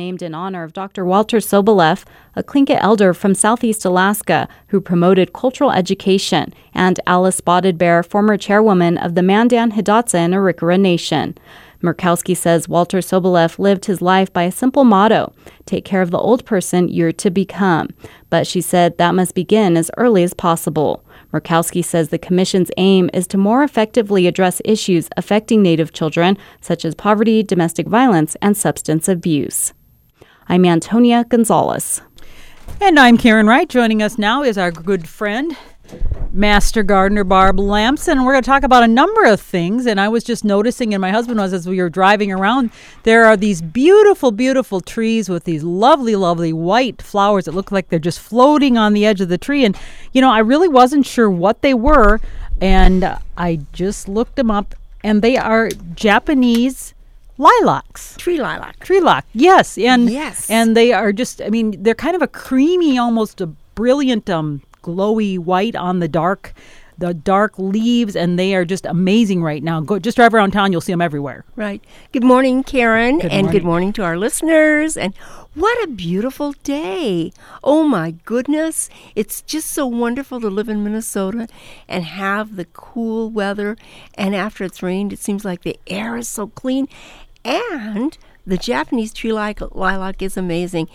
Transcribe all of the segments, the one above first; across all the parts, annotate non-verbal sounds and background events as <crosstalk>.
named in honor of Dr. Walter Soboleff, a Tlingit elder from southeast Alaska who promoted cultural education, and Alice Spotted Bear, former chairwoman of the Mandan Hidatsa and Arikara Nation. Murkowski says Walter Soboleff lived his life by a simple motto take care of the old person you're to become. But she said that must begin as early as possible. Murkowski says the Commission's aim is to more effectively address issues affecting Native children, such as poverty, domestic violence, and substance abuse. I'm Antonia Gonzalez. And I'm Karen Wright. Joining us now is our good friend, Master Gardener Barb Lamson. We're going to talk about a number of things. And I was just noticing, and my husband was as we were driving around, there are these beautiful, beautiful trees with these lovely, lovely white flowers that look like they're just floating on the edge of the tree. And, you know, I really wasn't sure what they were. And I just looked them up, and they are Japanese lilacs. Tree lilac. Tree lilac, yes. And, Yes. And they are just, I mean, they're kind of a creamy, almost a brilliant, um, glowy white on the dark the dark leaves and they are just amazing right now go just drive around town you'll see them everywhere Right. Good morning, Karen, Good and good morning. morning to our listeners. And what a beautiful day. Oh my goodness. It's just so wonderful to live in Minnesota and have the cool weather. And after it's rained, it seems like the air is so clean. And the Japanese tree lilac, lilac is amazing.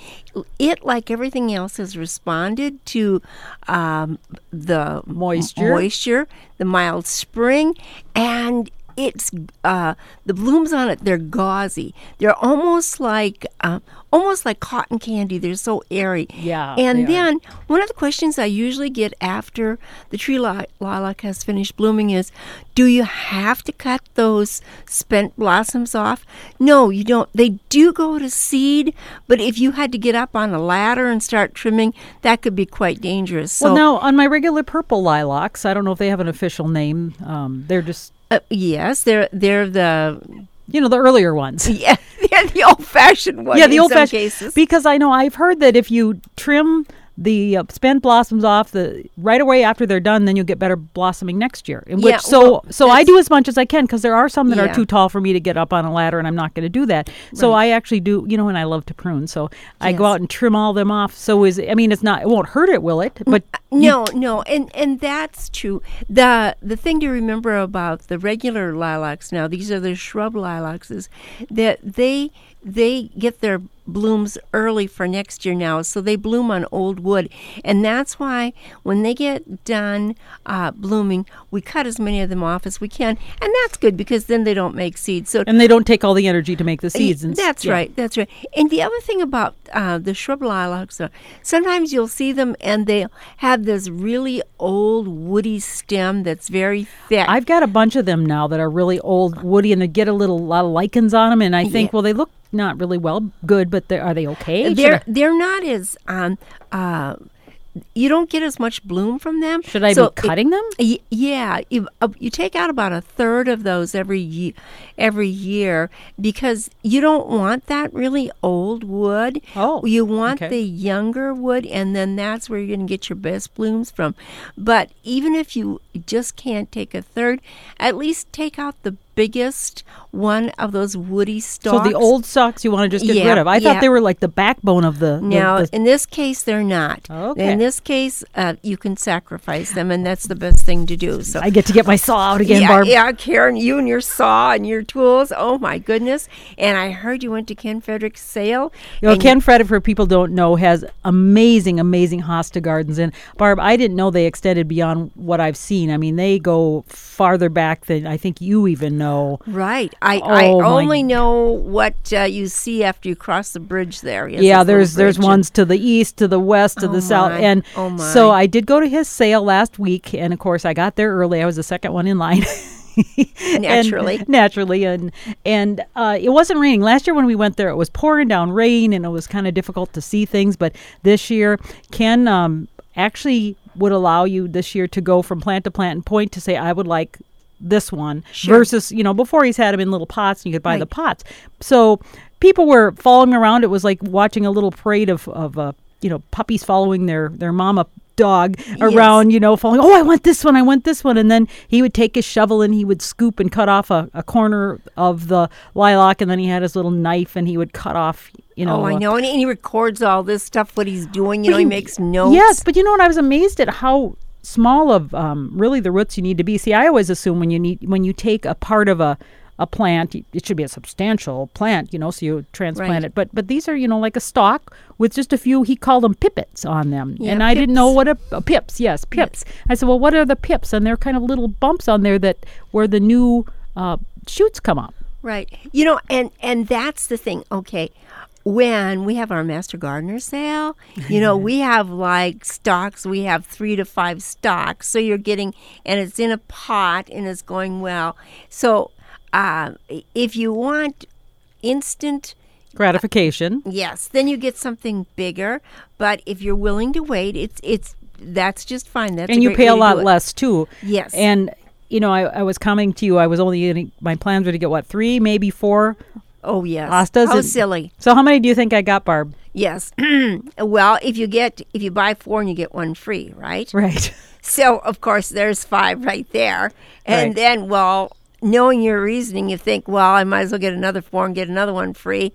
It, like everything else, has responded to um, the Moisture. moisture, the mild spring, and it's uh, the blooms on it. They're gauzy. They're almost like uh, almost like cotton candy. They're so airy. Yeah, And they are. then one of the questions I usually get after the tree li- lilac has finished blooming is, do you have to cut those spent blossoms off? No, you don't. They do go to seed, but if you had to get up on a ladder and start trimming, that could be quite dangerous. So, well now on my regular purple lilacs i don't know if they have an official name um, they're just uh, yes, they're they're the you know the earlier ones <laughs> Yeah, <laughs> they're the old-fashioned ones. yeah the old fashioned cases. because i know i've heard that if you trim the uh, spent blossoms off the right away after they're done then you'll get better blossoming next year. In which Yeah, so well, so i do as much as i can because there are some that are too tall for me to get up on a ladder and i'm not going to do that. So i actually do you know and i love to prune so i go out and trim all them off. So is i mean it's not it won't hurt it will it? But No, no, and and that's true. the The thing to remember about the regular lilacs now, these are the shrub lilacs, is that they they get their blooms early for next year now, so they bloom on old wood, and that's why when they get done uh, blooming, we cut as many of them off as we can, and that's good because then they don't make seeds. So and they don't take all the energy to make the seeds and that's yeah. right. That's right. And the other thing about uh, the shrub lilacs, are sometimes you'll see them and they have this really old woody stem that's very thick. I've got a bunch of them now that are really old, woody, and they get a little lot of lichens on them. And I think, Yeah. well, they look not really well good, but they're, they okay? They're I- they're not as um uh you don't get as much bloom from them. Should I So be cutting them? Y- yeah, you, uh, you take out about a third of those every ye- every year because you don't want that really old wood. Oh, you want okay. the younger wood, and then that's where you're going to get your best blooms from. But even if you just can't take a third, at least take out the biggest one of those woody stones. So the old stalks you want to just get Yeah, rid of. I thought they were like the backbone of the. the- Now, the- in this case, they're not. Okay. In this case, uh, you can sacrifice them, and that's the best thing to do. So I get to get my saw out again, yeah, Barb. yeah, Karen, you and your saw and your tools. Oh my goodness! And I heard you went to Ken Frederick's sale. You know, Ken Frederick, for people don't know, has amazing, amazing hosta gardens. And Barb, I didn't know they extended beyond what I've seen. I mean, they go farther back than I think you even know. Right. I, I Oh, my- only know what uh, you see after you cross the bridge there. Yes, yeah, there's there's ones to the east, to the west, to Oh the south, my. and Oh so. I did go to his sale last week, and of course I got there early. I was the second one in line. <laughs> And- Naturally. naturally, and and uh, it wasn't raining last year when we went there. It was pouring down rain, and it was kind of difficult to see things. But this year, Ken um, actually would allow you this year to go from plant to plant and point to say, "I would like this one," Sure. versus you know before he's had them in little pots, and you could buy the pots. So people were following around. It was like watching a little parade of of uh, you know puppies following their their mama dog around you know following oh i want this one i want this one and then he would take his shovel and he would scoop and cut off a, a corner of the lilac and then he had his little knife and he would cut off you know. oh, I uh, know. And he records all this stuff, what he's doing. You know, he makes notes. Yes, but you know what? I was amazed at how small of um, really the roots you need to be. See, I always assume when you need when you take a part of a a plant, it should be a substantial plant, you know, so you transplant Right. it. But but these are you know like a stalk with just a few. He called them pippets on them, Yeah, and I didn't know what a, a pips. Yes, pips. I said, well, what are the pips? And they're kind of little bumps on there that where the new uh, shoots come up. Right. You know, and and that's the thing. Okay. When we have our master gardener sale, you know, we have like stocks, we have 3 to 5 stocks. So you're getting and it's in a pot and it's going well. So um, if you want instant Gratification. Yes, then you get something bigger. But if you're willing to wait, it's it's that's just fine. That's and you pay a lot less too. Yes. And you know, I, I was coming to you. I was only getting my plans were to get what three, maybe four Oh yes, hostas. How and- silly. So how many do you think I got, Barb? Yes. <clears throat> well, if you get if you buy four and you get one free, right? Right. <laughs> So of course there's five right there, and Right. then well, knowing your reasoning, you think, well, I might as well get another four and get another one free,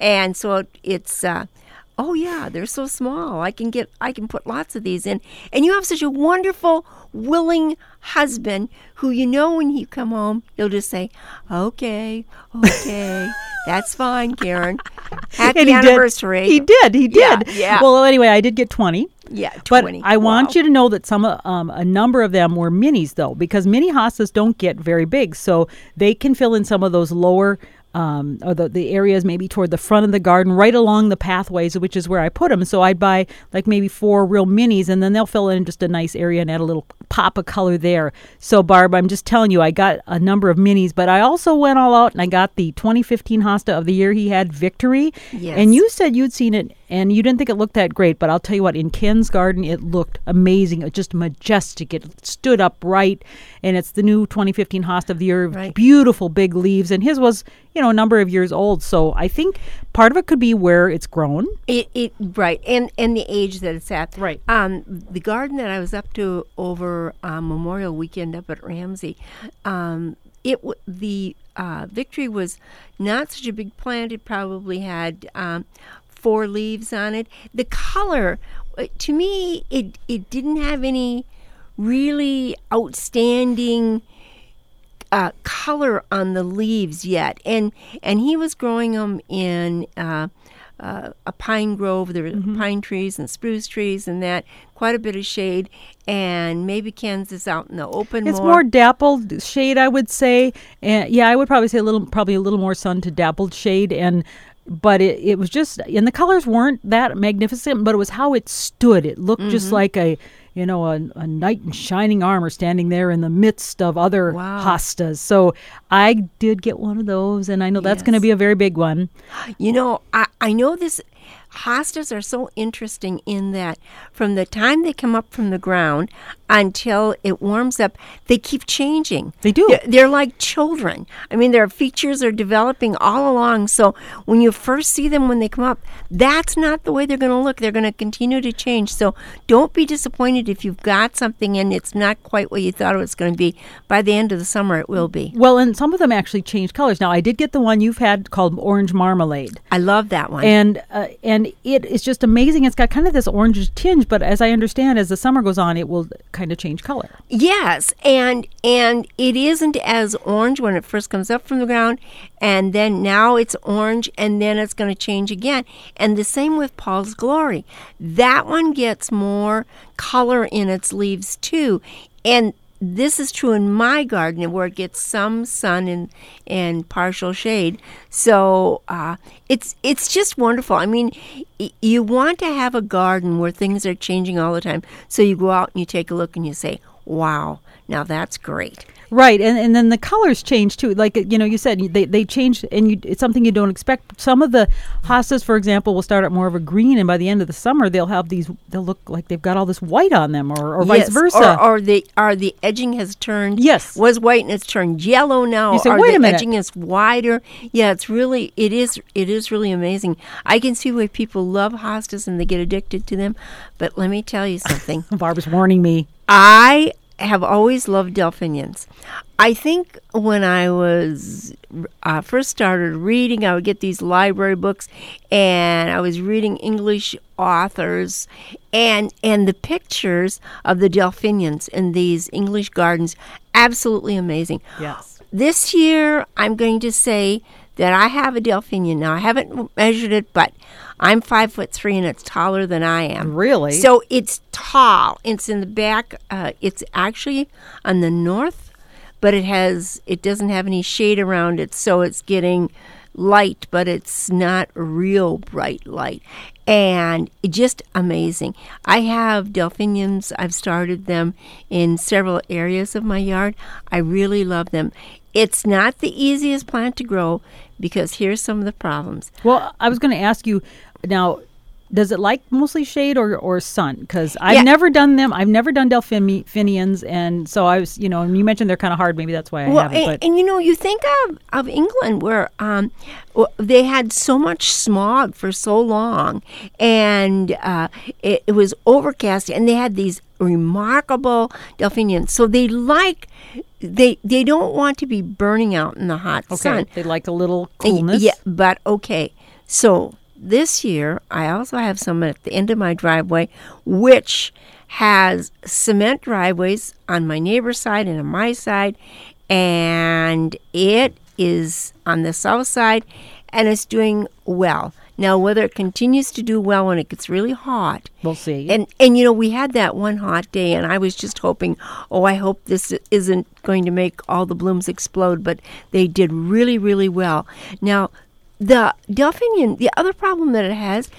and so it, it's. Uh, Oh yeah, they're so small. I can get I can put lots of these in. And you have such a wonderful, willing husband who you know when you come home, he'll just say, "Okay, okay, <laughs> that's fine, Karen. Happy And he anniversary." Did. He did. He did. yeah. Well, anyway, I did get twenty. Yeah, 20 But 20. I want you to know that some, um, a number of them were minis though, because mini hostas don't get very big, so they can fill in some of those lower. Um, or the, the areas maybe toward the front of the garden, right along the pathways, which is where I put them. So I'd buy like maybe four real minis, and then they'll fill in just a nice area and add a little pop of color there. So Barb, I'm just telling you, I got a number of minis, but I also went all out and I got the 2015 Hosta of the year he had, Victory. Yes. And you said you'd seen it and you didn't think it looked that great, but I'll tell you what, in Ken's garden, it looked amazing. It just majestic. It stood upright, and it's the new 2015 Hosta of the Year. Right. Beautiful big leaves, and his was, you know, a number of years old. So I think part of it could be where it's grown. It, it right, and and the age that it's at. Right. Um, the garden that I was up to over um, Memorial Weekend up at Ramsey, um, it w- the uh, victory was not such a big plant. It probably had um, four leaves on it. The color, uh, to me, it it didn't have any really outstanding uh, color on the leaves yet, and and he was growing them in uh, uh, a pine grove. There were Mm-hmm. pine trees and spruce trees, and that quite a bit of shade. And maybe Ken's is out in the open. It's more dappled shade, I would say. And yeah, I would probably say a little, probably a little more sun to dappled shade. And but it, it was just, and the colors weren't that magnificent, but it was how it stood. It looked just Mm-hmm. like a, you know, a, a knight in shining armor standing there in the midst of other Wow. hostas. So I did get one of those, and I know that's going to be a very big one. You know, I, I know this. Hostas are so interesting in that from the time they come up from the ground until it warms up, they keep changing. They do. They're, they're like children. I mean, their features are developing all along. So when you first see them when they come up, that's not the way they're going to look. They're going to continue to change. So don't be disappointed if you've got something and it's not quite what you thought it was going to be. By the end of the summer, it will be. Well, and some of them actually change colors. Now, I did get the one you've had called orange marmalade. I love that one. and uh, and it is just amazing. It's got kind of this orange tinge, but as I understand, as the summer goes on, it will kind of change color. Yes, and and it isn't as orange when it first comes up from the ground, and then now it's orange, and then it's going to change again. And the same with Paul's Glory. That one gets more color in its leaves too, and this is true in my garden where it gets some sun and and partial shade. So uh, it's it's just wonderful. I mean, y- you want to have a garden where things are changing all the time. So you go out and you take a look and you say, "Wow, now that's great." Right, and and then the colors change too. Like you know, you said they they change, and you, it's something you don't expect. Some of the hostas, for example, will start out more of a green, and by the end of the summer, they'll have these. They'll look like they've got all this white on them, or, or vice versa. Or, or the or the edging has turned. Yes. was white and it's turned yellow now. You say, or "Wait the a minute." edging is wider. Yeah, it's really it is it is really amazing. I can see why people love hostas and they get addicted to them. But let me tell you something. <laughs> Barbara's warning me. I have always loved delphiniums. I think when I was uh, first started reading, I would get these library books, and I was reading English authors, and and the pictures of the delphiniums in these English gardens, absolutely amazing. Yes. This year, I'm going to say that I have a delphinium. Now, I haven't measured it, but I'm five foot three and it's taller than I am. Really? So it's tall. It's in the back. Uh, it's actually on the north, but it has it doesn't have any shade around it, so it's getting light, but it's not real bright light. And just amazing. I have delphiniums. I've started them in several areas of my yard. I really love them. It's not the easiest plant to grow because here's some of the problems. Well, I was going to ask you now. Does it like mostly shade or, or sun? Because I've Yeah. never done them. I've never done delphiniums, and so I was, you know, and you mentioned they're kind of hard. Maybe that's why I Well, haven't. and, But and you know, you think of, of England where um, they had so much smog for so long, and uh, it, it was overcast, and they had these remarkable delphiniums. So they like they they don't want to be burning out in the hot okay, sun. they like a little coolness. Yeah, but okay. So this year, I also have some at the end of my driveway, which has cement driveways on my neighbor's side and on my side, and it is on the south side, and it's doing well. Now, whether it continues to do well when it gets really hot, We'll see. and and you know we had that one hot day, and I was just hoping, oh, I hope this isn't going to make all the blooms explode. But they did really, really well. Now, the delphinium, the other problem that it has,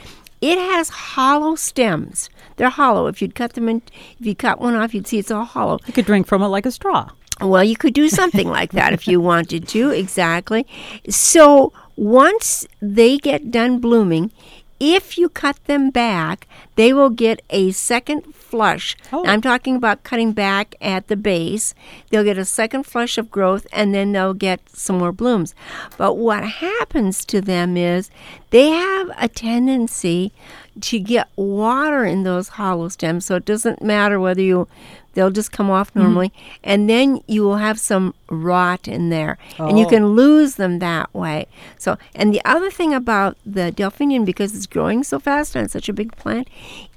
it has hollow stems. They're hollow. If you'd cut them in, if you cut one off, you'd see it's all hollow. you could drink from it like a straw. Well, you could do something like that if you wanted to, <laughs> exactly. So once they get done blooming, if you cut them back, they will get a second flush. Oh. I'm talking about cutting back at the base. They'll get a second flush of growth and then they'll get some more blooms. But what happens to them is they have a tendency to get water in those hollow stems. So it doesn't matter whether you they'll just come off mm-hmm. normally and then you will have some rot in there and you Oh. can lose them that way so and the other thing about the delphinium because it's growing so fast and it's such a big plant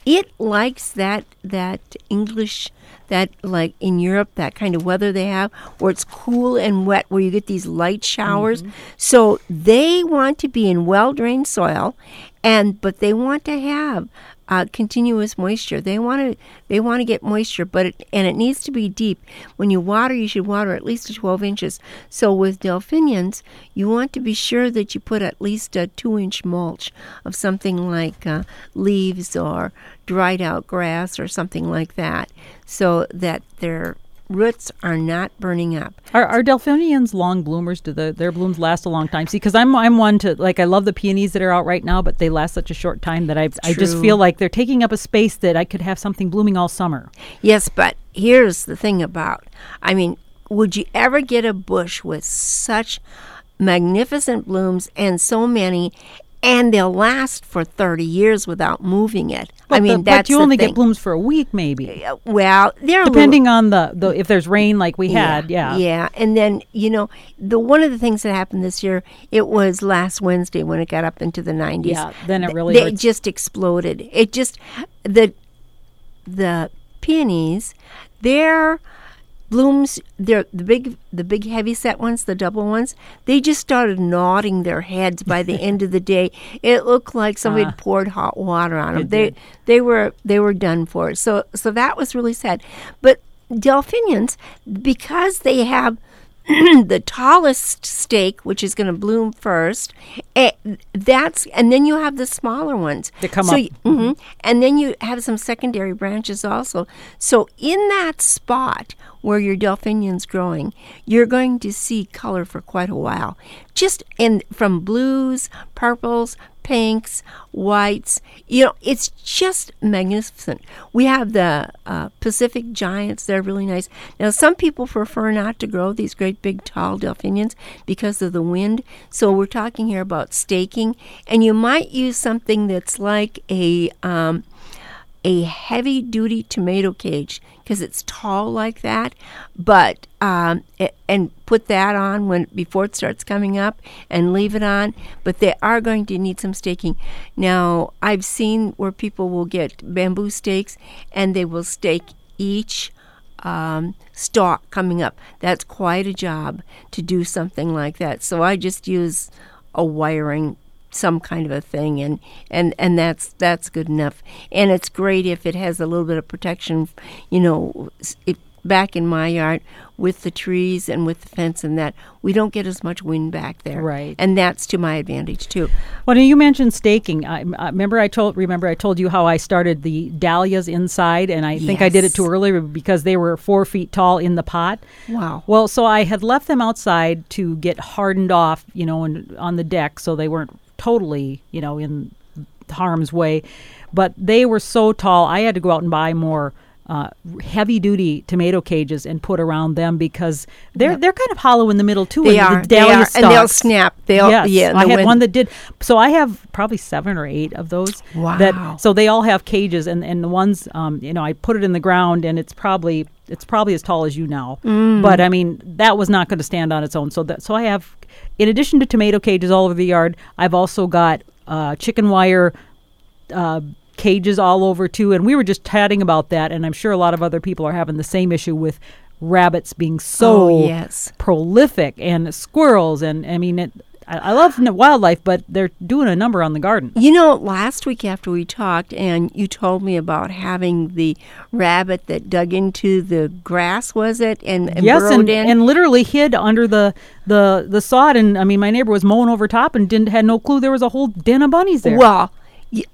it likes that that english that like in Europe, that kind of weather they have, where it's cool and wet, where you get these light showers. Mm-hmm. So they want to be in well drained soil, and but they want to have uh, continuous moisture. They want to they want to get moisture, but it, and it needs to be deep. When you water, you should water at least 12 inches. So with delphiniums, you want to be sure that you put at least a two inch mulch of something like uh, leaves or dried out grass or something like that, so that their roots are not burning up. Are, are delphiniums long bloomers? Do the, their blooms last a long time? See, because I'm I'm one to like I love the peonies that are out right now, but they last such a short time that I I just feel like they're taking up a space that I could have something blooming all summer. Yes, but here's the thing about I mean, would you ever get a bush with such magnificent blooms and so many and they'll last for 30 years without moving it. I mean, the- that's but you only thing. get blooms for a week, maybe, Uh, Well, they're a little- depending on the, the if there's rain like we had. Yeah, Yeah, and then you know the one of the things that happened this year. It was last Wednesday when it got up into the nineties. Yeah, then it really they hurts. just exploded. It just the the peonies, their blooms, they're the big the big heavy set ones, the double ones. They just started nodding their heads by the end of the day. It looked like somebody Ah. had poured hot water on them. They did. they were they were done for. So so that was really sad. But delphiniums, because they have <laughs> the tallest stake, which is going to bloom first, eh, that's and then you have the smaller ones That come so up. y- mhm. and then you have some secondary branches also. So in that spot where your delphinium's growing, you're going to see color for quite a while. Just in from blues, purples, pinks, whites. You know, it's just magnificent. We have the uh, Pacific Giants. They're really nice. Now, some people prefer not to grow these great big tall delphiniums because of the wind. So we're talking here about staking, and you might use something that's like a um, a heavy duty tomato cage because it's tall like that, but um, a- and put that on when before it starts coming up and leave it on. But they are going to need some staking. Now I've seen where people will get bamboo stakes and they will stake each um, stalk coming up. That's quite a job to do something like that. So I just use a wiring some kind of a thing and and and that's that's good enough and it's great if it has a little bit of protection you know it, back in my yard with the trees and with the fence and that we don't get as much wind back there Right. and that's to my advantage too Well, now you mentioned staking. I, I remember I told remember I told you how I started the dahlias inside, and I think I did it too early because they were four feet tall in the pot. wow Well, so I had left them outside to get hardened off, you know, and on the deck, so they weren't totally, you know, in harm's way. But they were so tall, I had to go out and buy more uh, heavy duty tomato cages and put around them because they're they're kind of hollow in the middle too. They and are, the they are, and they'll snap. They'll- yes, yeah, I had wind- one that did. So I have probably seven or eight of those. Wow. That so they all have cages, and and the ones, um, you know, I put it in the ground, and it's probably it's probably as tall as you now. Mm. But I mean, that was not going to stand on its own. So that so I have, in addition to tomato cages all over the yard, I've also got uh, chicken wire. Uh, cages all over too and we were just chatting about that and i'm sure a lot of other people are having the same issue with rabbits being so Oh, yes. prolific and squirrels and i mean it I, I love wildlife but they're doing a number on the garden You know, last week after we talked, and you told me about having the rabbit that dug into the grass, was it? And, and yes and, in. and literally hid under the the the sod and i mean my neighbor was mowing over top and didn't had no clue there was a whole den of bunnies there Well,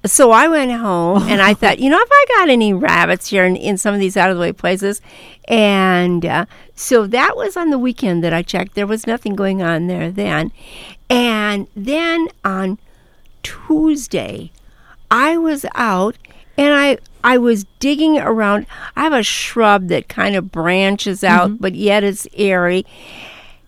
so I went home and I thought, you know, if I got any rabbits here in, in some of these out of the way places, and uh, so that was on the weekend that I checked. There was nothing going on there then, and then on Tuesday, I was out and I I was digging around. I have a shrub that kind of branches out, but yet it's airy.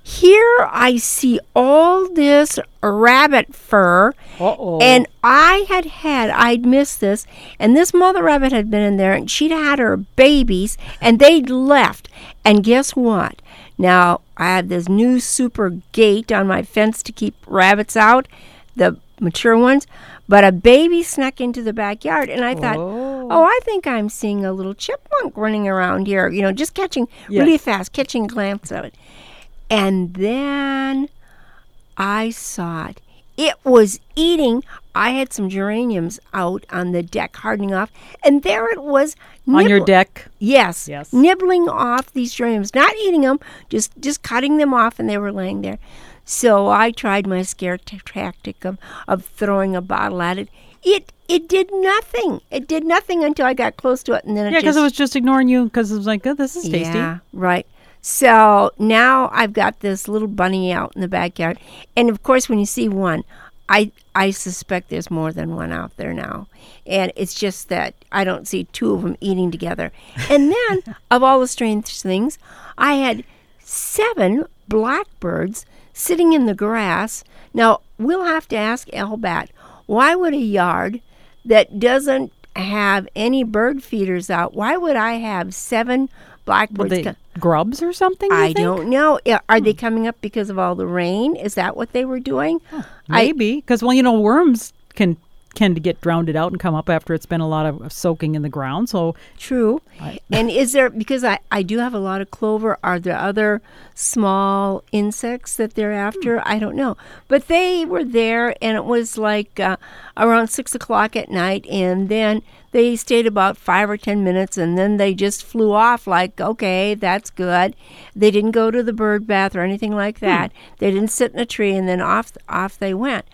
Here I see all this rabbit fur, Uh-oh. and I had had I'd missed this, and this mother rabbit had been in there, and she'd had her babies, and they'd left. And guess what? Now I have this new super gate on my fence to keep rabbits out, the mature ones. But a baby snuck into the backyard, and I thought, Oh. oh, I think I'm seeing a little chipmunk running around here. You know, just catching really fast, catching a glance of it. And then I saw it. It was eating. I had some geraniums out on the deck hardening off, and there it was. on your deck Yes. Yes. Nibbling off these geraniums, not eating them, just just cutting them off, and they were laying there. So I tried my scare t- tactic of, of throwing a bottle at it. It it did nothing. It did nothing until I got close to it, and then it yeah because it was just ignoring you because it was like oh, this is tasty yeah, right. So now I've got this little bunny out in the backyard, and of course, when you see one, I I suspect there's more than one out there now, and it's just that I don't see two of them eating together. And then, <laughs> of all the strange things, I had seven blackbirds sitting in the grass. Now we'll have to ask Elbat why would a yard that doesn't have any bird feeders out, why would I have seven blackbirds? they co- grubs or something I think? don't know. Are they hmm. coming up because of all the rain? Is that what they were doing? I- Maybe because well, you know, worms can can get drowned out and come up after it's been a lot of soaking in the ground. So True. and is there because I I do have a lot of clover? Are there other small insects that they're after? I don't know, but they were there, and it was like uh, around six o'clock at night, and then they stayed about five or ten minutes, and then they just flew off. Like, okay, that's good. They didn't go to the bird bath or anything like that. They didn't sit in a tree, and then off off they went.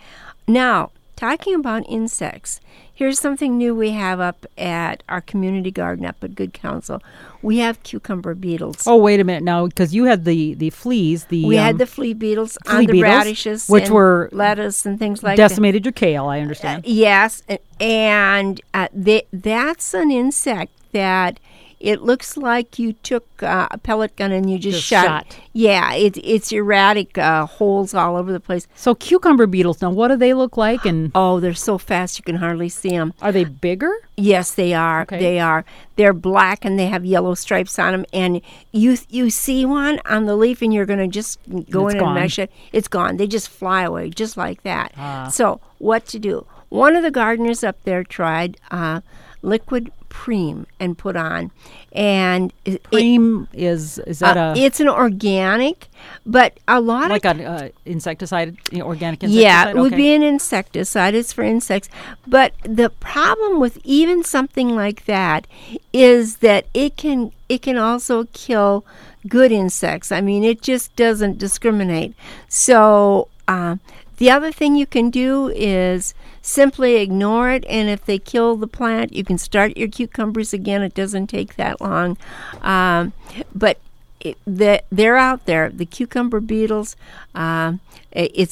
Now, talking about insects, here's something new we have up at our community garden up at Good Counsel. We have cucumber beetles. oh wait a minute now because you had the the fleas the we um, had the flea beetles flea on the beetles, radishes, which and were lettuce and things like that. decimated your kale. I understand. Yes, a- and uh, they, that's an insect that it looks like you took uh, a pellet gun and you just, Just shot. shot. Yeah, it's it's erratic uh, holes all over the place. So cucumber beetles. Now, what do they look like, and <gasps> Oh, they're so fast you can hardly see them. are they bigger? Yes, they are. Okay. They are. They're black and they have yellow stripes on them. And you you see one on the leaf, and you're going to just go It's in gone. and measure it. It's gone. They just fly away, just like that. Ah. So what to do? One of the gardeners up there tried uh, liquid preem and put on, and it, it- Cream is is that uh, a it's an organic, but a lot like of an uh, insecticide, organic insecticide? yeah, it would Okay. be an insecticide. It's for insects. But the problem with even something like that is that it can it can also kill good insects. I mean, it just doesn't discriminate. So uh, the other thing you can do is simply ignore it, and if they kill the plant, you can start your cucumbers again. It doesn't take that long, um, but it, the, they're out there. The cucumber beetles. Um,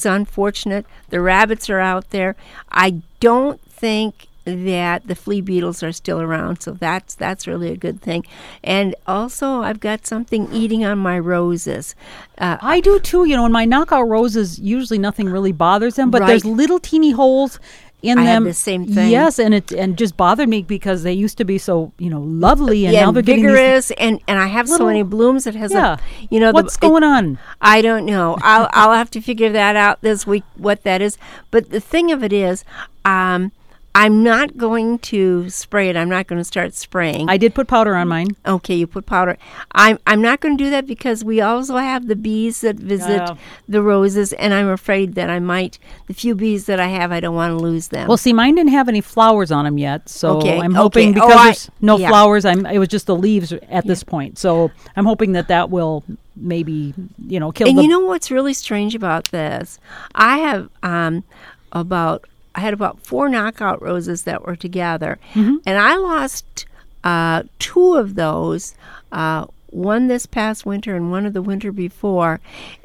unfortunate. The rabbits are out there. I don't think that the flea beetles are still around, so that's that's really a good thing. And also, I've got something eating on my roses. Uh, I do too. You know, in my knockout roses, usually nothing really bothers them, but there's little teeny holes in I them. the same thing. Yes, and it and just bothered me because they used to be so you know lovely, and yeah, now they're getting these- vigorous, and and I have so many blooms. It has yeah. a, you know, what's the, it- going on? I don't know. I'll I'll have to figure that out this week what that is. But the thing of it is, um, I'm not going to spray it. I'm not going to start spraying. I did put powder on mine. okay, you put powder. I'm I'm not going to do that because we also have the bees that visit Yeah. the roses, and I'm afraid that I might the few bees that I have, I don't want to lose them. Well, see, mine didn't have any flowers on them yet, so Okay, I'm hoping okay. Oh, because I- there's no yeah. flowers, I'm it was just the leaves at this point. So I'm hoping that that will maybe you know kill and you know what's really strange about this? I have um, about I had about four knockout roses that were together, Mm-hmm. and I lost uh, two of those. Uh, one this past winter and one of the winter before,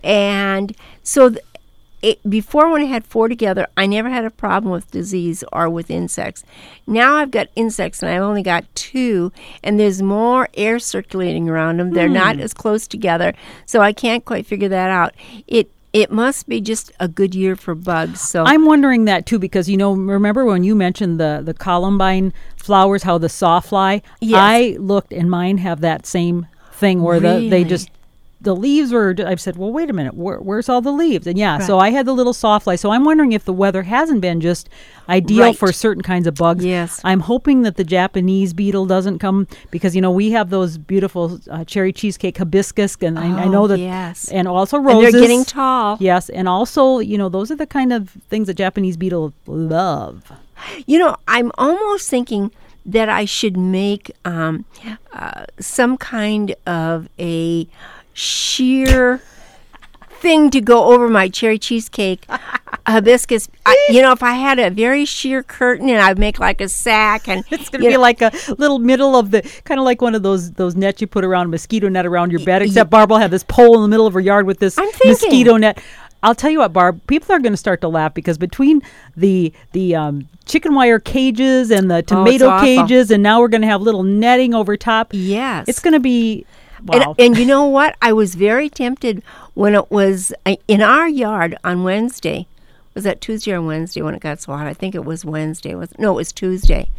and so. Th- it, before when I had four together, I never had a problem with disease or with insects. Now I've got insects and I've only got two, and there's more air circulating around them. They're Hmm. not as close together, so I can't quite figure that out. It it must be just a good year for bugs. So I'm wondering that too because you know remember when you mentioned the the columbine flowers how the sawfly Yes. I looked and mine have that same thing where the they just the leaves were I've said well wait a minute where, where's all the leaves and yeah so I had the little sawfly so I'm wondering if the weather hasn't been just ideal Right. for certain kinds of bugs Yes. I'm hoping that the Japanese beetle doesn't come because you know we have those beautiful uh, cherry cheesecake hibiscus and I, I Oh, know that yes. and also roses and they're getting tall. Yes, and also, you know, those are the kind of things that Japanese beetle love. You know, I'm almost thinking that I should make um, uh, some kind of a sheer thing to go over my cherry cheesecake <laughs> hibiscus. I, you know, if I had a very sheer curtain and I'd make like a sack and <laughs> It's going to be know, like a little middle of the kind of like one of those those nets you put around a mosquito net around your bed. Except Barb will have this pole in the middle of her yard with this mosquito net. I'll tell you what, Barb. People are going to start to laugh because between the the um, chicken wire cages and the tomato awful. cages, and now we're going to have little netting over top. yes, It's going to be wow. And, and you know what? I was very tempted when it was uh, in our yard on Wednesday. Was that Tuesday or Wednesday when it got so hot? I think it was Wednesday. Was no, it was Tuesday.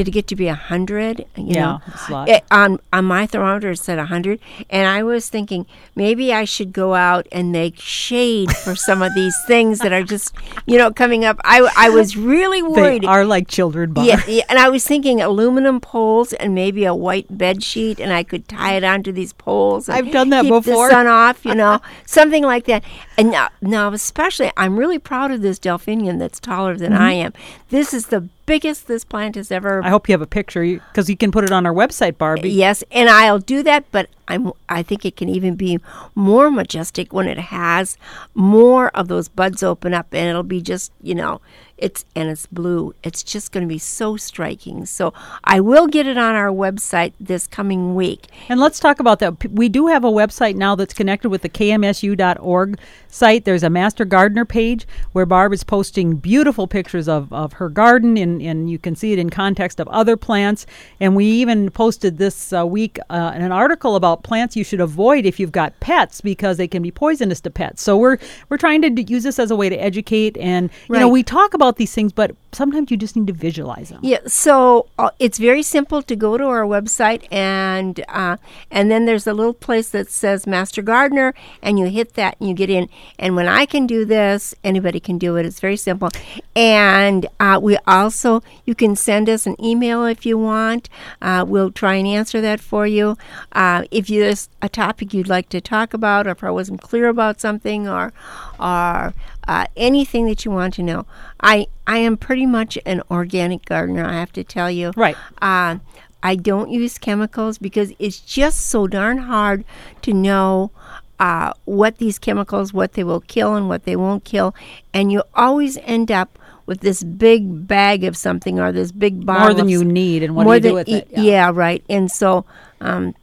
Did it get to be a hundred? You Yeah, know, it's a lot. It- on on my thermometer it said a hundred, and I was thinking maybe I should go out and make shade for some of these things that are just you know coming up. I I was really worried. they are like children, Barb. Yeah, yeah, and I was thinking aluminum poles and maybe a white bed sheet, and I could tie it onto these poles. and I've done that keep before. The sun off, you know, <laughs> something like that. And now, now, especially, I'm really proud of this delphinium that's taller than mm-hmm. I am. This is the biggest this plant has ever. I hope you have a picture because you can put it on our website, Barbie. yes, and I'll do that, but I'm, I think it can even be more majestic when it has more of those buds open up, and it'll be just, you know, it's and it's blue. It's just going to be so striking. So I will get it on our website this coming week. And let's talk about that. We do have a website now that's connected with the kmsu.org site. There's a Master Gardener page where Barb is posting beautiful pictures of, of her garden, and, and you can see it in context of other plants. And we even posted this uh, week uh, an article about plants you should avoid if you've got pets because they can be poisonous to pets. So we're we're trying to d- use this as a way to educate, and you know we talk about these things, but sometimes you just need to visualize them. Yeah, so uh, it's very simple to go to our website and uh, and then there's a little place that says Master Gardener, and you hit that and you get in. And when I can do this, anybody can do it. It's very simple. And uh, we also you can send us an email if you want. Uh, we'll try and answer that for you. Uh, if there's a topic you'd like to talk about, or if I wasn't clear about something, or or uh, anything that you want to know. I I am pretty much an organic gardener. I have to tell you. Right. Uh, I don't use chemicals because it's just so darn hard to know uh, what these chemicals, what they will kill and what they won't kill, and you always end up with this big bag of something or this big bottle More than you need, and what more do you do with e- it? Yeah. right. And so um,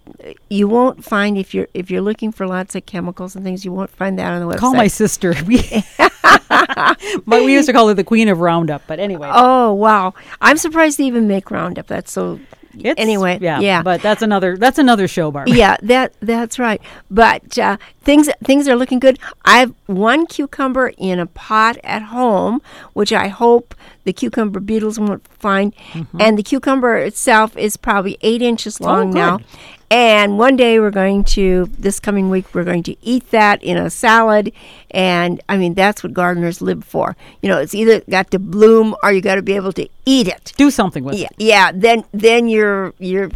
you won't find if you're if you're looking for lots of chemicals and things, you won't find that on the website. Call my sister. <laughs> We, <laughs> but we used to call her the queen of Roundup. But anyway, Oh wow! I'm surprised they even make Roundup. That's so. it's, anyway, yeah, yeah. But that's another that's another show, Barb. yeah, that that's right. But uh, things things are looking good. I have one cucumber in a pot at home, which I hope the cucumber beetles won't find. And the cucumber itself is probably eight inches long Mm-hmm. Oh, now. And one day we're going to this coming week we're going to eat that in a salad. And I mean that's what gardeners live for. You know, it's either got to bloom or you got to be able to eat it. Do something with Yeah, it. yeah. Then then you're you're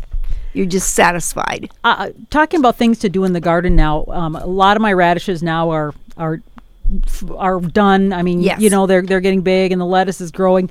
you're just satisfied. Uh, talking about things to do in the garden now, um, a lot of my radishes now are are are done. I mean, Yes. you know, they're they're getting big, and the lettuce is growing.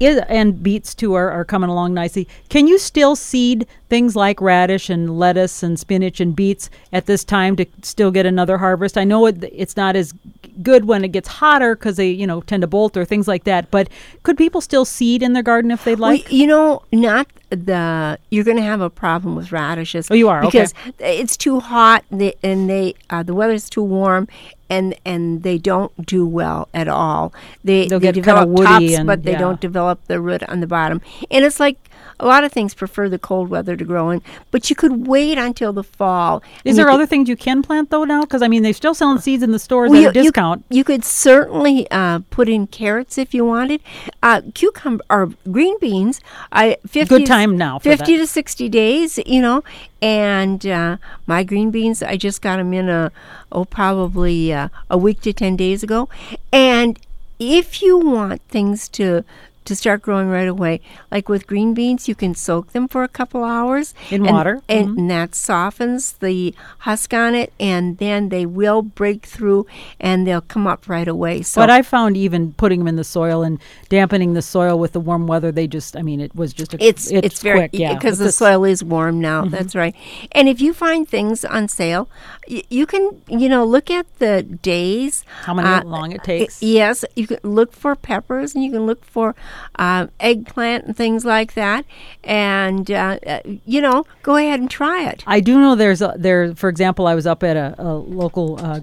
And beets too are, are coming along nicely. Can you still seed things like radish and lettuce and spinach and beets at this time to still get another harvest? I know it, it's not as good when it gets hotter because they you know tend to bolt or things like that. But could people still seed in their garden if they'd like? Well, you know, not the. You're going to have a problem with radishes. Oh, you are? Okay. because it's too hot and they, and they uh, the weather's too warm. And, and they don't do well at all. They They'll they develop woody tops, and- but they yeah. don't develop the root on the bottom. And it's like a lot of things prefer the cold weather to grow in, but you could wait until the fall. Is there you other things you can plant though now? Because I mean, they're still selling seeds in the stores Well, at a discount. You, could certainly uh, put in carrots if you wanted. Uh, cucumber or green beans. I 50 Good time now for Fifty that. to sixty days, you know. And uh, my green beans, I just got them in a oh probably uh, a week to ten days ago. And if you want things to to start growing right away, like with green beans, you can soak them for a couple hours In and- water. and, Mhm. and that softens the husk on it, and then they will break through and they'll come up right away. So but I found even putting them in the soil and dampening the soil with the warm weather, they just, I mean, it was just a, it's it's, very quick, yeah. because With the soil is warm now. That's right. And if you find things on sale, y- you can you know look at the days. How many uh, long it takes? Yes, you can look for peppers and you can look for um, eggplant and things like that. And uh, uh, you know, go ahead and try it. I do know there's a, there. For example, I was up at a, a local uh,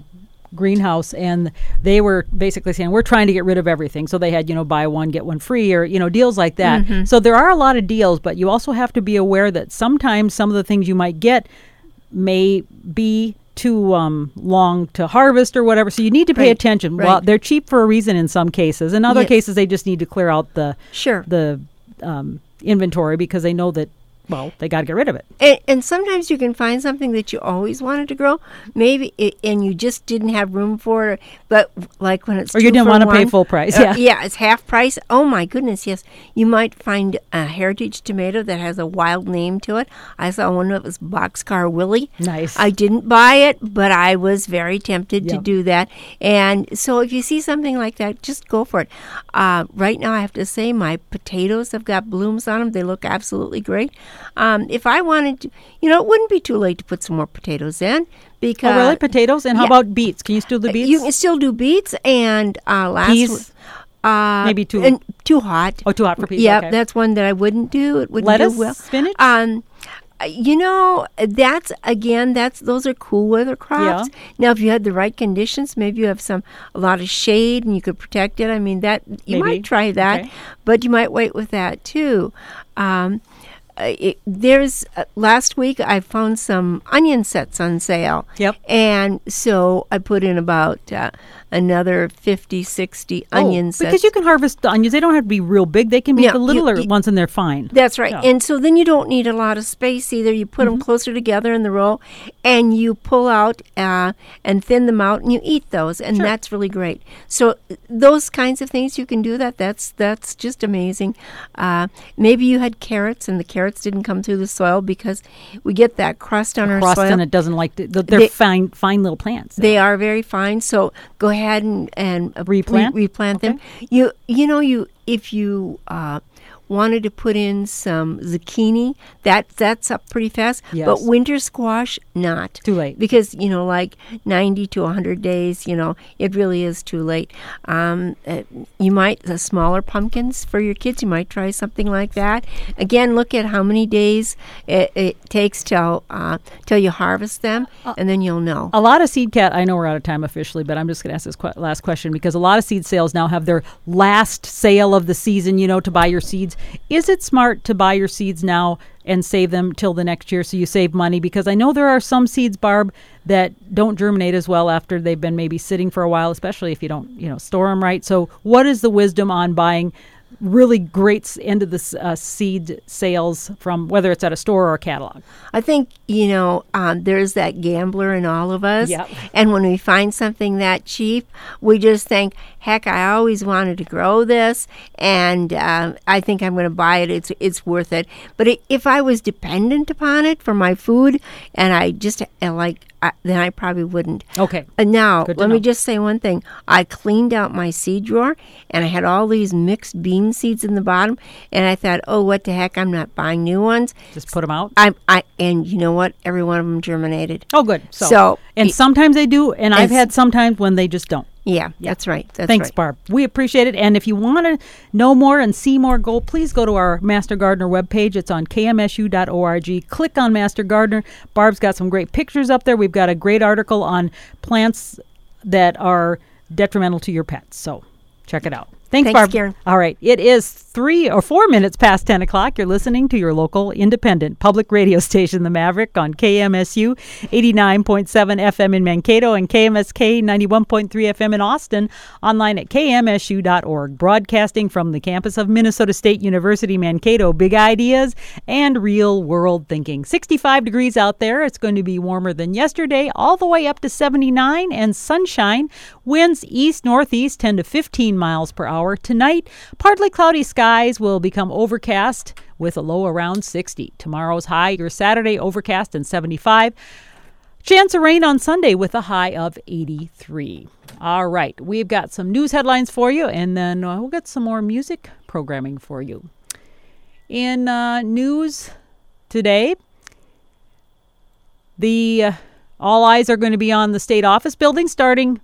greenhouse, and they were basically saying we're trying to get rid of everything. So they had you know buy one get one free, or you know deals like that. Mm-hmm. So there are a lot of deals, but you also have to be aware that sometimes some of the things you might get may be too um, long to harvest or whatever. So you need to pay Right, attention. right. Well, they're cheap for a reason in some cases. In other Yes. cases, they just need to clear out the Sure. the um, inventory because they know that well they got to get rid of it. And, and sometimes you can find something that you always wanted to grow, maybe, it, and you just didn't have room for it. But like when it's Or you two didn't wanna pay full price, uh, yeah. yeah, it's half price. Oh my goodness, yes. You might find a heritage tomato that has a wild name to it. I saw one that was Boxcar Willie. Nice. I didn't buy it, but I was very tempted to do that. And so if you see something like that, just go for it. Uh, right now, I have to say my potatoes have got blooms on them. They look absolutely great. Um, if I wanted to, you know, it wouldn't be too late to put some more potatoes in because Oh, really? Potatoes? And how about beets? Can you still do beets? you can still do beets and uh, last Peas? uh, Maybe too- and too hot. oh, too hot for peas. Yeah, okay. that's one that I wouldn't do. It wouldn't Lettuce? do well. Spinach? Um, you know, that's again, that's those are cool weather crops. Now, if you had the right conditions, maybe you have some a lot of shade and you could protect it. I mean, that you Maybe. might try that, Okay. but you might wait with that too. Um, uh, it, there's uh, last week I found some onion sets on sale. Yep. And so I put in about uh, another 50, 60 Oh, onion sets. Because you can harvest the onions. They don't have to be real big. They can be the littler you- ones and they're fine. That's right. Yeah. And so then you don't need a lot of space either. You put Mm-hmm. them closer together in the row and you pull out uh, and thin them out and you eat those. And Sure. that's really great. So those kinds of things, you can do that. That's, that's just amazing. Uh, maybe you had carrots and the carrots didn't come through the soil because we get that crust on our Crust soil. and it doesn't like to, they're They- fine, fine little plants. They are very fine. So go ahead and and re- Replant? replant them. You you know you if you uh, wanted to put in some zucchini, that that's up pretty fast. Yes. But winter squash, not Too late. because you know like ninety to hundred days. You know it really is too late. Um, uh, you might the smaller pumpkins for your kids. You might try something like that. Again, look at how many days it, it takes till uh, till you harvest them, Uh, and then you'll know. A lot of seed cat. I know we're out of time officially, but I'm just going to ask this que- last question because a lot of seed sales now have their last sale of the season. You know, to buy your seeds. Is it smart to buy your seeds now and save them till the next year so you save money? Because I know there are some seeds, Barb, that don't germinate as well after they've been maybe sitting for a while, especially if you don't, you know, store them right. So, what is the wisdom on buying? Really great end of the uh, seed sales from whether it's at a store or a catalog. I think you know um, there's that gambler in all of us, Yep. and when we find something that cheap, we just think, "Heck, I always wanted to grow this, and um, I think I'm going to buy it. It's it's worth it." But i if I was dependent upon it for my food, and I just uh, like, uh, then I probably wouldn't. Okay. Uh, now, let know. me just say one thing. I cleaned out my seed drawer and I had all these mixed bean seeds in the bottom. And I thought, oh, what the heck? I'm not buying new ones. Just put them out. I'm, I, and you know what? Every one of them germinated. Oh, good. So, So, and it- sometimes they do, and I've had sometimes when they just don't. Yeah, that's right. That's Thanks, right. Barb. We appreciate it. And if you want to know more and see more, go please go to our Master Gardener webpage. It's on kmsu.org. Click on Master Gardener. Barb's got some great pictures up there. We've got a great article on plants that are detrimental to your pets. So check it out. Thanks, Thanks, Barb. Karen. All right. It is three or four minutes past 10 o'clock. You're listening to your local independent public radio <laughs> station, The Maverick, on KMSU 89.7 FM in Mankato and KMSK 91.3 FM in Austin, online at kmsu.org. Broadcasting from the campus of Minnesota State University, Mankato. Big ideas and real world thinking. 65 degrees out there. It's going to be warmer than yesterday, all the way up to 79 and sunshine. Winds east northeast 10 to 15 miles per hour. Tonight, partly cloudy skies will become overcast with a low around 60. Tomorrow's high, your Saturday overcast and 75. Chance of rain on Sunday with a high of 83. All right, we've got some news headlines for you, and then uh, we'll get some more music programming for you. In uh, news today, the uh, all eyes are going to be on the state office building starting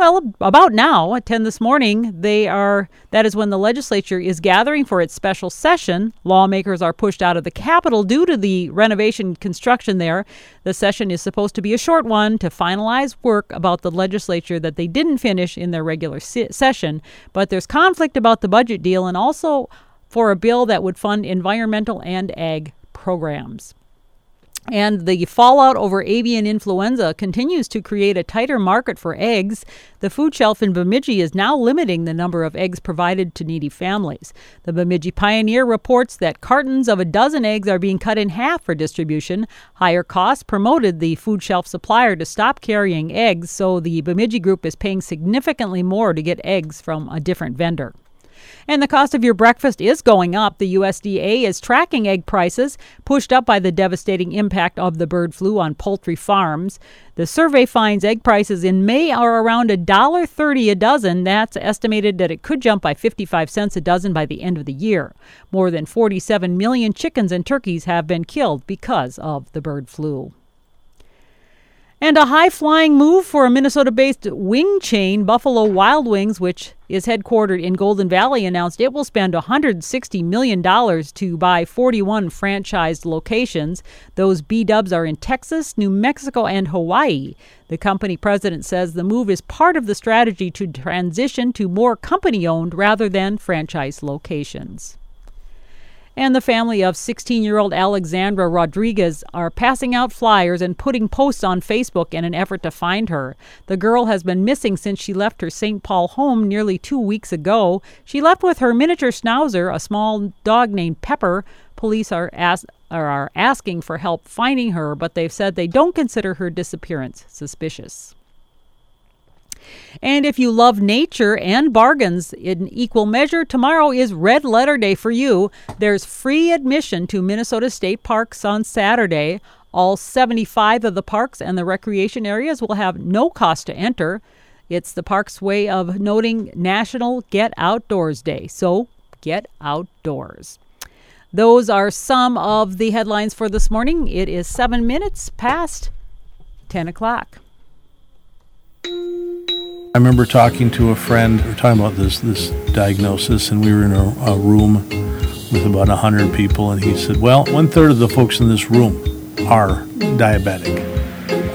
well about now at 10 this morning they are that is when the legislature is gathering for its special session. Lawmakers are pushed out of the capitol due to the renovation construction there. The session is supposed to be a short one to finalize work about the legislature that they didn't finish in their regular se- session. But there's conflict about the budget deal and also for a bill that would fund environmental and ag programs and the fallout over avian influenza continues to create a tighter market for eggs. The food shelf in Bemidji is now limiting the number of eggs provided to needy families. The Bemidji Pioneer reports that cartons of a dozen eggs are being cut in half for distribution. Higher costs promoted the food shelf supplier to stop carrying eggs, so the Bemidji group is paying significantly more to get eggs from a different vendor. And the cost of your breakfast is going up. The USDA is tracking egg prices, pushed up by the devastating impact of the bird flu on poultry farms. The survey finds egg prices in May are around $1.30 a dozen. That's estimated that it could jump by 55 cents a dozen by the end of the year. More than 47 million chickens and turkeys have been killed because of the bird flu. And a high flying move for a Minnesota based wing chain, Buffalo Wild Wings, which is headquartered in Golden Valley, announced it will spend $160 million to buy 41 franchised locations. Those B dubs are in Texas, New Mexico, and Hawaii. The company president says the move is part of the strategy to transition to more company owned rather than franchise locations and the family of 16 year old Alexandra Rodriguez are passing out flyers and putting posts on Facebook in an effort to find her. The girl has been missing since she left her St. Paul home nearly two weeks ago. She left with her miniature schnauzer, a small dog named Pepper. Police are, as- are asking for help finding her, but they've said they don't consider her disappearance suspicious. And if you love nature and bargains in equal measure, tomorrow is Red Letter Day for you. There's free admission to Minnesota State Parks on Saturday. All 75 of the parks and the recreation areas will have no cost to enter. It's the park's way of noting National Get Outdoors Day. So get outdoors. Those are some of the headlines for this morning. It is seven minutes past 10 o'clock. I remember talking to a friend, we were talking about this this diagnosis, and we were in a, a room with about hundred people, and he said, "Well, one third of the folks in this room are diabetic.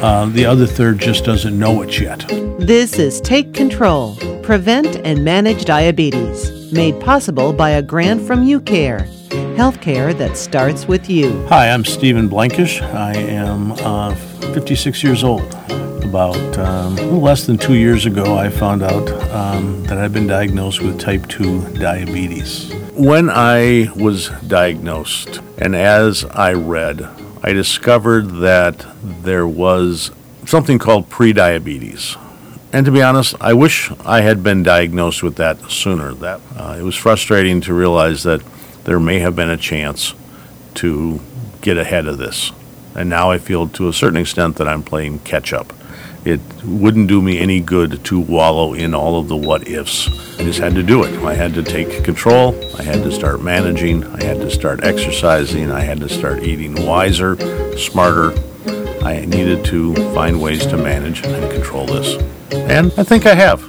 Uh, the other third just doesn't know it yet." This is Take Control, Prevent and Manage Diabetes, made possible by a grant from UCare, healthcare that starts with you. Hi, I'm Stephen Blankish. I am uh, 56 years old about um, a little less than two years ago, I found out um, that I'd been diagnosed with type 2 diabetes. When I was diagnosed, and as I read, I discovered that there was something called prediabetes. And to be honest, I wish I had been diagnosed with that sooner. That uh, it was frustrating to realize that there may have been a chance to get ahead of this. And now I feel to a certain extent that I'm playing catch up it wouldn't do me any good to wallow in all of the what ifs. I just had to do it. I had to take control. I had to start managing. I had to start exercising. I had to start eating wiser, smarter. I needed to find ways to manage and control this. And I think I have.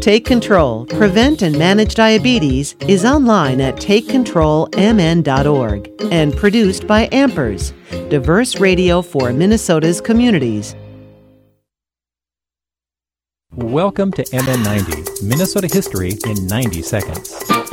Take Control, Prevent and Manage Diabetes is online at takecontrolmn.org and produced by Ampers, diverse radio for Minnesota's communities. Welcome to MN90, Minnesota history in 90 seconds.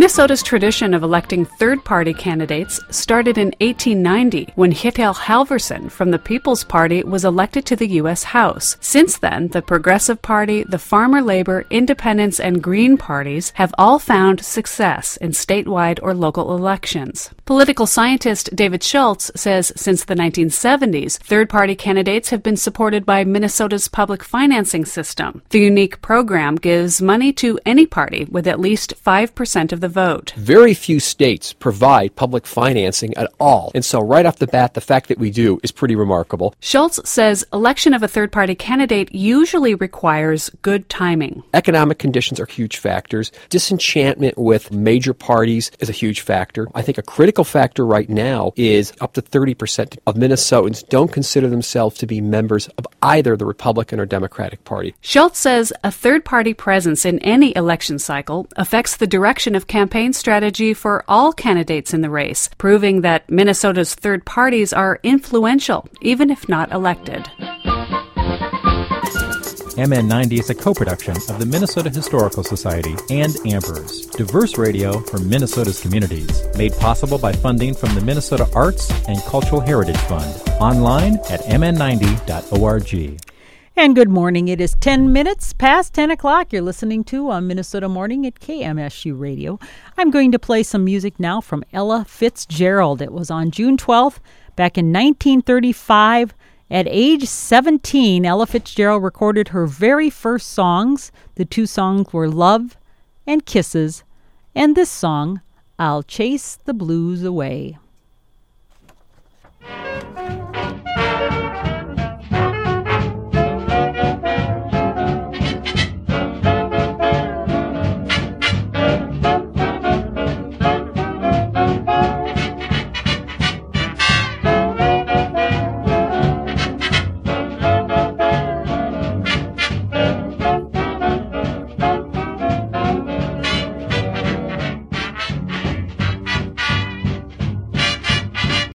Minnesota's tradition of electing third party candidates started in 1890 when Kittel Halvorson from the People's Party was elected to the U.S. House. Since then, the Progressive Party, the Farmer Labor, Independence, and Green parties have all found success in statewide or local elections. Political scientist David Schultz says since the 1970s, third party candidates have been supported by Minnesota's public financing system. The unique program gives money to any party with at least 5% of the vote. Very few states provide public financing at all. And so, right off the bat, the fact that we do is pretty remarkable. Schultz says election of a third party candidate usually requires good timing. Economic conditions are huge factors. Disenchantment with major parties is a huge factor. I think a critical factor right now is up to 30% of Minnesotans don't consider themselves to be members of either the Republican or Democratic Party. Schultz says a third party presence in any election cycle affects the direction of campaign strategy for all candidates in the race, proving that Minnesota's third parties are influential, even if not elected. MN90 is a co production of the Minnesota Historical Society and Ampers, diverse radio for Minnesota's communities, made possible by funding from the Minnesota Arts and Cultural Heritage Fund. Online at mn90.org. And good morning. It is 10 minutes past 10 o'clock. You're listening to on Minnesota Morning at KMSU Radio. I'm going to play some music now from Ella Fitzgerald. It was on June 12th, back in 1935. At age 17, Ella Fitzgerald recorded her very first songs. The two songs were Love and Kisses, and this song, I'll Chase the Blues Away.